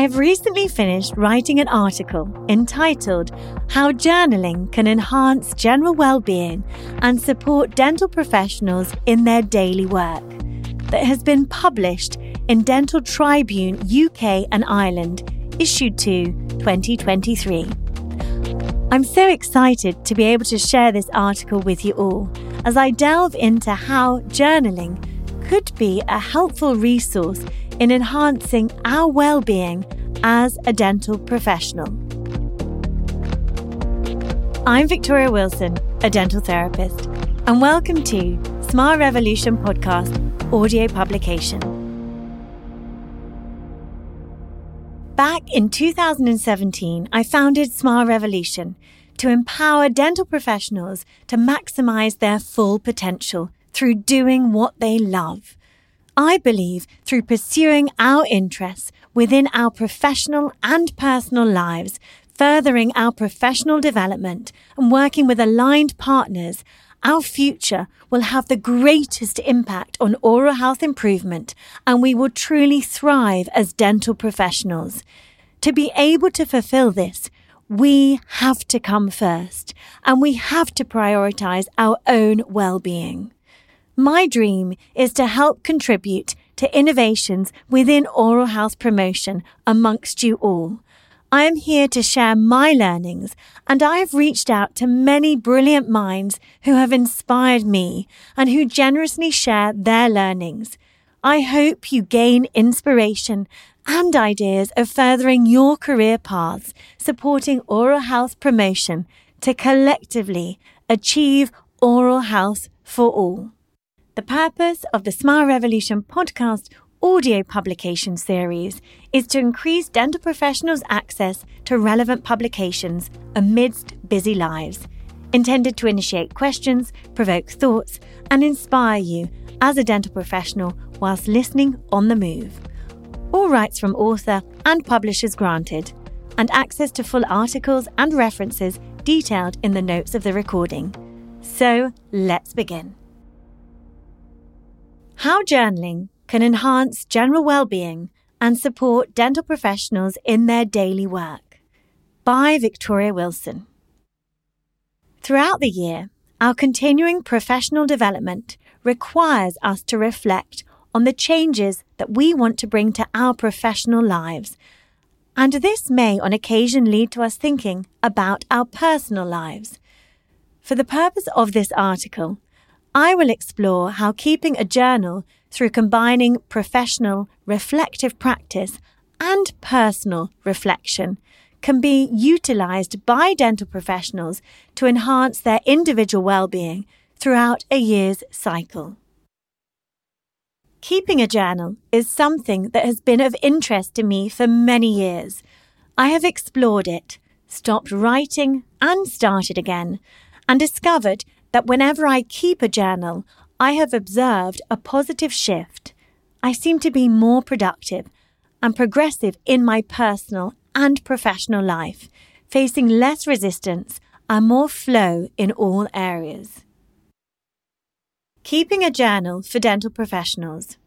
I have recently finished writing an article entitled How Journaling Can Enhance General Wellbeing and Support Dental Professionals in Their Daily Work, that has been published in Dental Tribune UK and Ireland, issued to 2023. I'm so excited to be able to share this article with you all as I delve into how journaling could be a helpful resource in enhancing our well-being as a dental professional. I'm Victoria Wilson, a dental therapist, and welcome to Smile Revolution podcast audio publication. Back in 2017, I founded Smile Revolution to empower dental professionals to maximize their full potential through doing what they love. I believe through pursuing our interests within our professional and personal lives, furthering our professional development and working with aligned partners, our future will have the greatest impact on oral health improvement and we will truly thrive as dental professionals. To be able to fulfill this, we have to come first and we have to prioritize our own well-being. My dream is to help contribute to innovations within oral health promotion amongst you all. I am here to share my learnings, and I have reached out to many brilliant minds who have inspired me and who generously share their learnings. I hope you gain inspiration and ideas of furthering your career paths, supporting oral health promotion to collectively achieve oral health for all. The purpose of the Smile Revolution podcast audio publication series is to increase dental professionals' access to relevant publications amidst busy lives, intended to initiate questions, provoke thoughts, and inspire you as a dental professional whilst listening on the move. All rights from author and publishers granted, and access to full articles and references detailed in the notes of the recording. So let's begin. How journaling can enhance general well-being and support dental professionals in their daily work. By Victoria Wilson. Throughout the year, our continuing professional development requires us to reflect on the changes that we want to bring to our professional lives. And this may on occasion lead to us thinking about our personal lives. For the purpose of this article, I will explore how keeping a journal through combining professional, reflective practice and personal reflection can be utilized by dental professionals to enhance their individual well-being throughout a year's cycle. Keeping a journal is something that has been of interest to me for many years. I have explored it, stopped writing and started again, and discovered that whenever I keep a journal, I have observed a positive shift. I seem to be more productive and progressive in my personal and professional life, facing less resistance and more flow in all areas. Keeping a journal for dental professionals.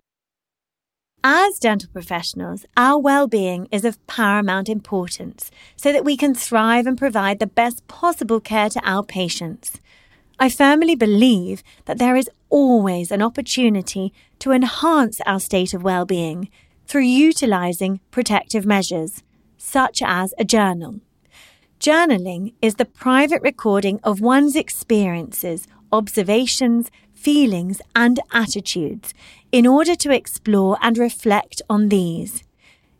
As dental professionals, our well-being is of paramount importance so that we can thrive and provide the best possible care to our patients. I firmly believe that there is always an opportunity to enhance our state of well-being through utilizing protective measures, such as a journal. Journaling is the private recording of one's experiences, observations, feelings, and attitudes in order to explore and reflect on these.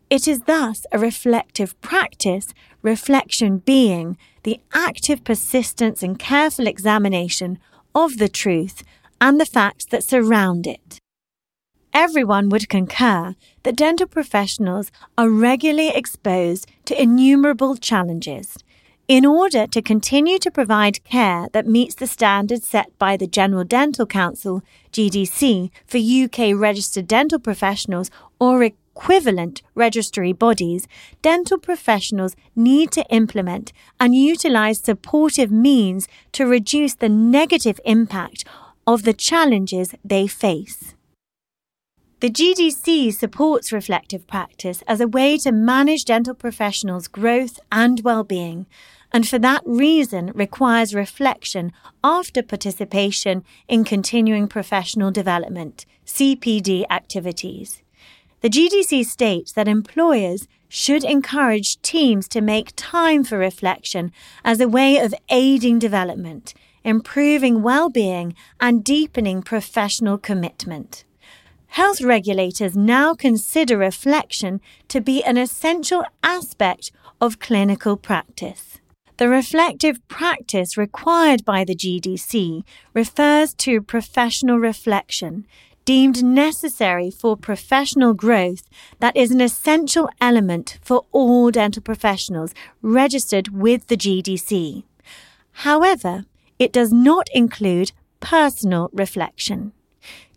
It is thus a reflective practice, reflection being the active persistence and careful examination of the truth and the facts that surround it. Everyone would concur that dental professionals are regularly exposed to innumerable challenges. In order to continue to provide care that meets the standards set by the General Dental Council, GDC, for UK registered dental professionals or equivalent registry bodies, dental professionals need to implement and utilize supportive means to reduce the negative impact of the challenges they face. The GDC supports reflective practice as a way to manage dental professionals' growth and well-being, and for that reason requires reflection after participation in continuing professional development, CPD activities. The GDC states that employers should encourage teams to make time for reflection as a way of aiding development, improving well-being, and deepening professional commitment. Health regulators now consider reflection to be an essential aspect of clinical practice. The reflective practice required by the GDC refers to professional reflection deemed necessary for professional growth that is an essential element for all dental professionals registered with the GDC. However, it does not include personal reflection.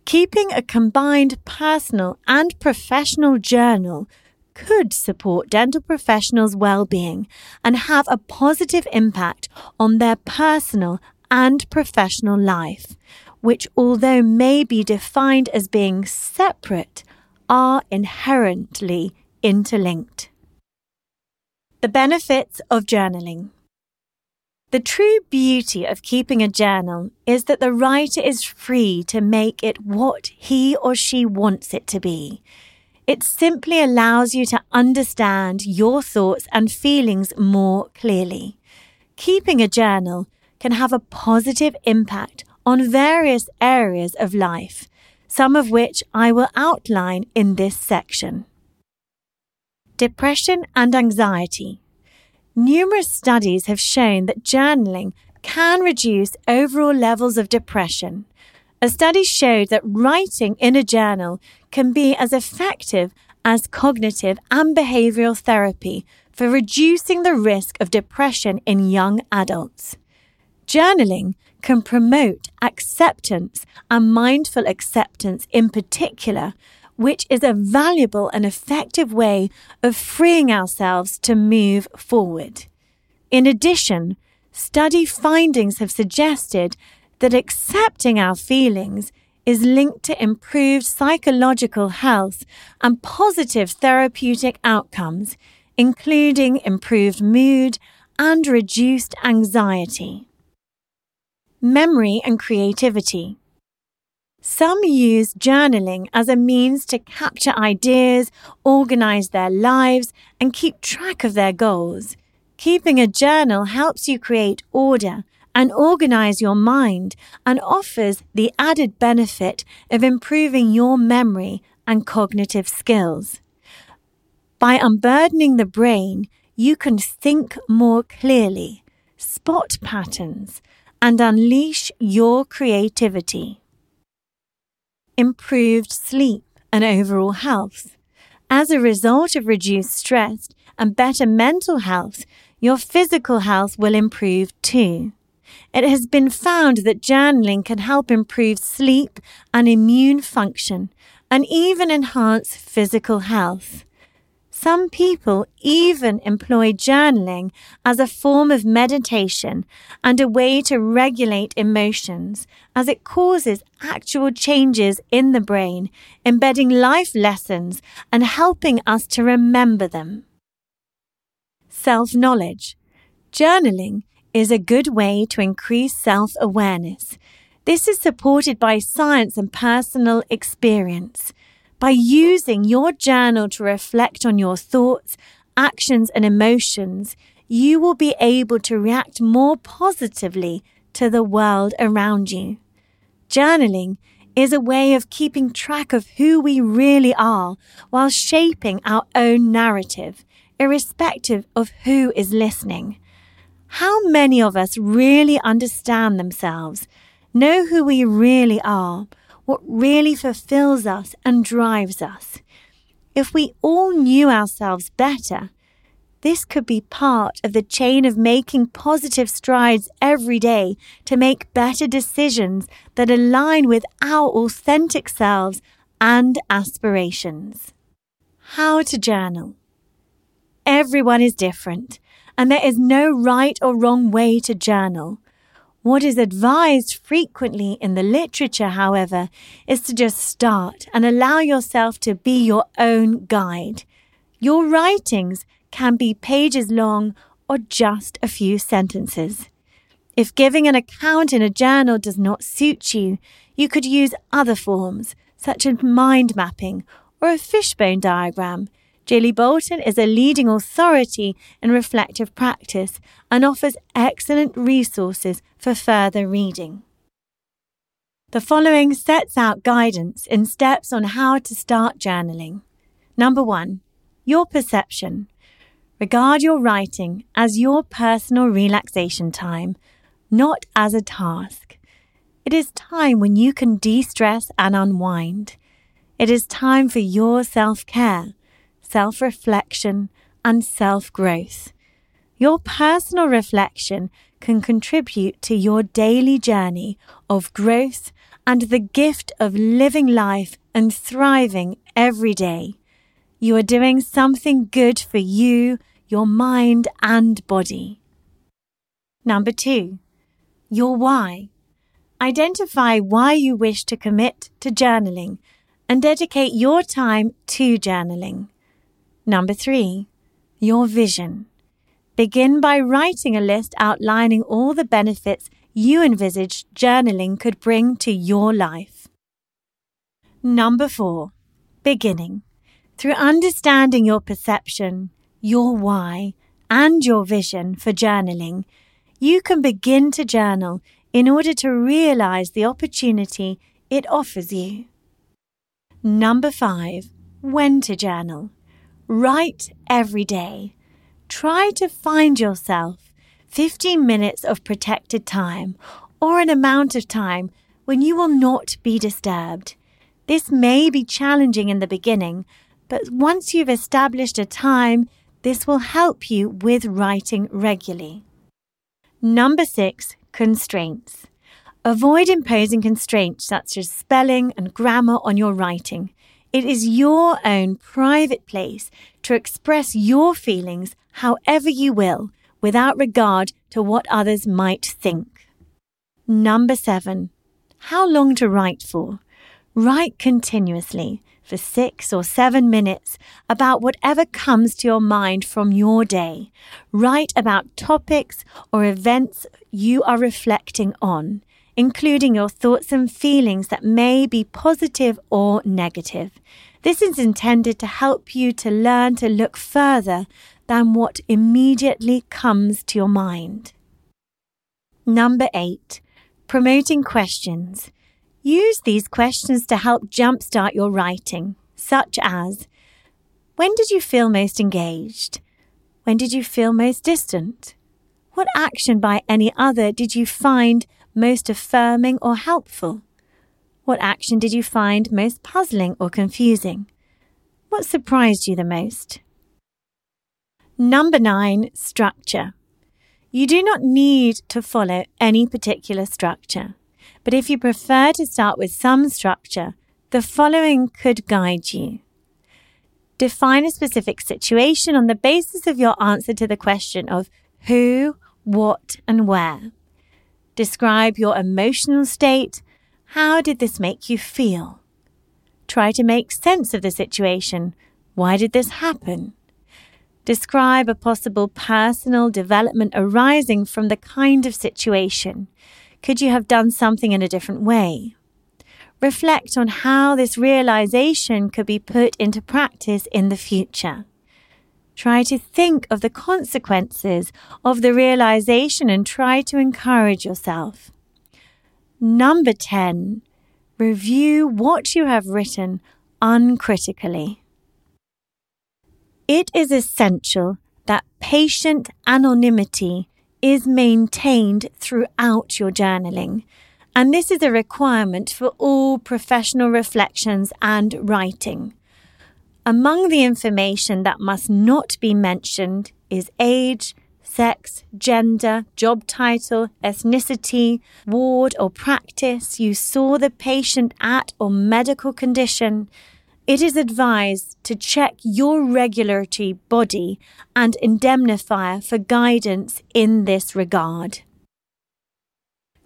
Keeping a combined personal and professional journal could support dental professionals' well-being and have a positive impact on their personal and professional life, which although may be defined as being separate, are inherently interlinked. The benefits of journaling. The true beauty of keeping a journal is that the writer is free to make it what he or she wants it to be. It simply allows you to understand your thoughts and feelings more clearly. Keeping a journal can have a positive impact on various areas of life, some of which I will outline in this section. Depression and anxiety. Numerous studies have shown that journaling can reduce overall levels of depression. A study showed that writing in a journal can be as effective as cognitive and behavioral therapy for reducing the risk of depression in young adults. Journaling can promote acceptance and mindful acceptance in particular, which is a valuable and effective way of freeing ourselves to move forward. In addition, study findings have suggested that accepting our feelings is linked to improved psychological health and positive therapeutic outcomes, including improved mood and reduced anxiety. Memory and creativity. Some use journaling as a means to capture ideas, organize their lives, and keep track of their goals. Keeping a journal helps you create order and organize your mind and offers the added benefit of improving your memory and cognitive skills. By unburdening the brain, you can think more clearly, spot patterns, and unleash your creativity improved sleep and overall health. As a result of reduced stress and better mental health, your physical health will improve too. It has been found that journaling can help improve sleep and immune function and even enhance physical health. Some people even employ journaling as a form of meditation and a way to regulate emotions as it causes actual changes in the brain, embedding life lessons and helping us to remember them. Self knowledge. Journaling is a good way to increase self awareness. This is supported by science and personal experience. By using your journal to reflect on your thoughts, actions, and emotions, you will be able to react more positively to the world around you. Journaling is a way of keeping track of who we really are while shaping our own narrative, irrespective of who is listening. How many of us really understand themselves, know who we really are, what really fulfills us and drives us. If we all knew ourselves better, this could be part of the chain of making positive strides every day to make better decisions that align with our authentic selves and aspirations. How to journal. Everyone is different, and there is no right or wrong way to journal. What is advised frequently in the literature, however, is to just start and allow yourself to be your own guide. Your writings can be pages long or just a few sentences. If giving an account in a journal does not suit you, you could use other forms, such as mind mapping or a fishbone diagram. Gillie Bolton is a leading authority in reflective practice and offers excellent resources for further reading. The following sets out guidance in steps on how to start journaling. Number one, your perception. Regard your writing as your personal relaxation time, not as a task. It is time when you can de stress and unwind. It is time for your self care, self reflection, and self growth. Your personal reflection can contribute to your daily journey of growth and the gift of living life and thriving every day. You are doing something good for you, your mind, and body. Number two, your why. Identify why you wish to commit to journaling and dedicate your time to journaling. Number three, your vision. Begin by writing a list outlining all the benefits you envisage journaling could bring to your life. Number four, beginning. Through understanding your perception, your why, and your vision for journaling, you can begin to journal in order to realize the opportunity it offers you. Number five, when to journal. Write every day. Try to find yourself 15 minutes of protected time or an amount of time when you will not be disturbed. This may be challenging in the beginning, but once you've established a time, this will help you with writing regularly. Number six, constraints. Avoid imposing constraints such as spelling and grammar on your writing. It is your own private place to express your feelings however you will without regard to what others might think. Number seven, how long to write for? Write continuously for six or seven minutes about whatever comes to your mind from your day. Write about topics or events you are reflecting on, including your thoughts and feelings that may be positive or negative. This is intended to help you to learn to look further than what immediately comes to your mind. Number eight, promoting questions. Use these questions to help jumpstart your writing, such as When did you feel most engaged? When did you feel most distant? What action by any other did you find most affirming or helpful? What action did you find most puzzling or confusing? What surprised you the most? Number nine, structure. You do not need to follow any particular structure. But if you prefer to start with some structure, the following could guide you. Define a specific situation on the basis of your answer to the question of who, what, and where. Describe your emotional state. How did this make you feel? Try to make sense of the situation. Why did this happen? Describe a possible personal development arising from the kind of situation. Could you have done something in a different way? Reflect on how this realization could be put into practice in the future. Try to think of the consequences of the realization and try to encourage yourself. Number 10. Review what you have written uncritically. It is essential that patient anonymity is maintained throughout your journaling. And this is a requirement for all professional reflections and writing. Among the information that must not be mentioned is age, sex, gender, job title, ethnicity, ward or practice you saw the patient at or medical condition, it is advised to check your regulatory body and indemnifier for guidance in this regard.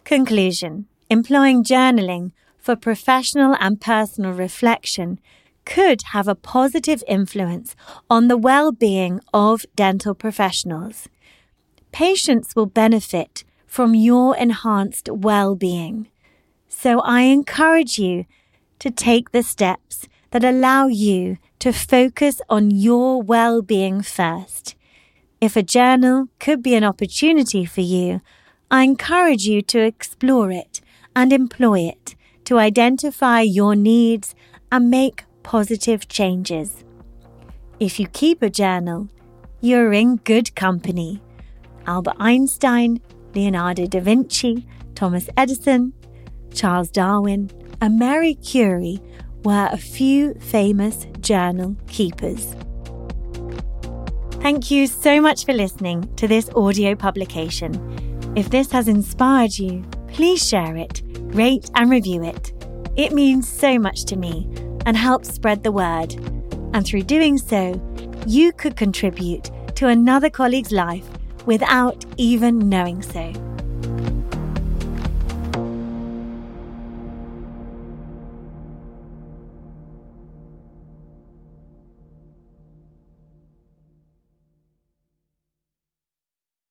Conclusion Employing journaling for professional and personal reflection could have a positive influence on the well being of dental professionals. Patients will benefit from your enhanced well being. So I encourage you to take the steps that allow you to focus on your well being first. If a journal could be an opportunity for you, I encourage you to explore it and employ it to identify your needs and make positive changes. If you keep a journal, you're in good company. Albert Einstein, Leonardo da Vinci, Thomas Edison, Charles Darwin, and Marie Curie were a few famous journal keepers. Thank you so much for listening to this audio publication. If this has inspired you, please share it, rate, and review it. It means so much to me and help spread the word. And through doing so, you could contribute to another colleague's life without even knowing so.